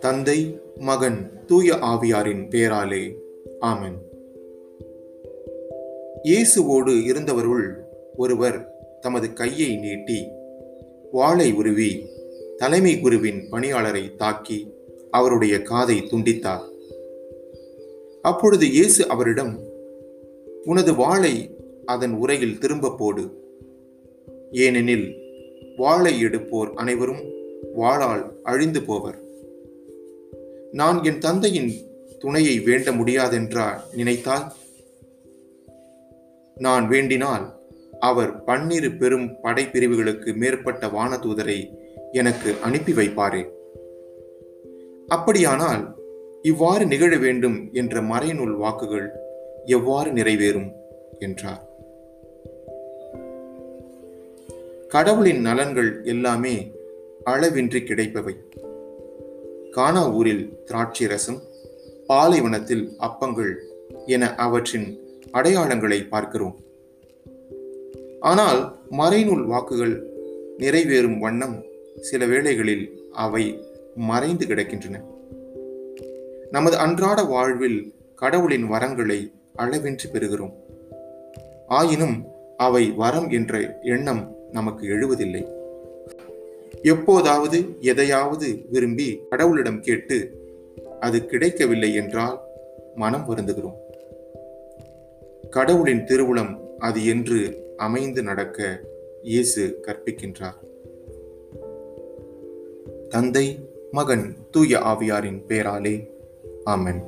தந்தை மகன் தூய ஆவியாரின் பேராலே. ஆமன். இயேசுவோடு இருந்தவருள் ஒருவர் தமது கையை நீட்டி வாளை உருவி தலைமை குருவின் பணியாளரை தாக்கி அவருடைய காதை துண்டித்தார். அப்பொழுது இயேசு அவரிடம் உனது வாளை அதன் உரையில் திரும்ப போடு ஏனெனில் வாளை எடுப்போர் அனைவரும் வாளால் அழிந்து போவர். நான் என் தந்தையின் துணையை வேண்ட முடியாதென்றா நினைத்தால்? நான் வேண்டினால் அவர் பன்னிரு பெரும் படைப்பிரிவுகளுக்கு மேற்பட்ட வானதூதரை எனக்கு அனுப்பி வைப்பாரே. அப்படியானால் இவ்வாறு நிகழ வேண்டும் என்ற மறைநூல் வாக்குகள் எவ்வாறு நிறைவேறும்? என்றார். கடவுளின் நலன்கள் எல்லாமே அளவின்றி கிடைப்பவை. கானா ஊரில் திராட்சை ரசம் பாலைவனத்தில் அப்பங்கள் என அவற்றின் அடையாளங்களை பார்க்கிறோம். ஆனால் மறைநூல் வாக்குகள் நிறைவேறும் வண்ணம் சில வேளைகளில் அவை மறைந்து கிடக்கின்றன. நமது அன்றாட வாழ்வில் கடவுளின் வரங்களை அளவின்றி பெறுகிறோம். ஆயினும் அவை வரம் என்ற எண்ணம் நமக்கு எழுவதில்லை. எப்போதாவது எதையாவது விரும்பி கடவுளிடம் கேட்டு அது கிடைக்கவில்லை என்றால் மனம் வருந்துகிறோம். கடவுளின் திருவுளம் அது என்று அமைந்து நடக்க இயேசு கற்பிக்கின்றார். தந்தை மகன் தூய ஆவியாரின் பேராலே. ஆமன்.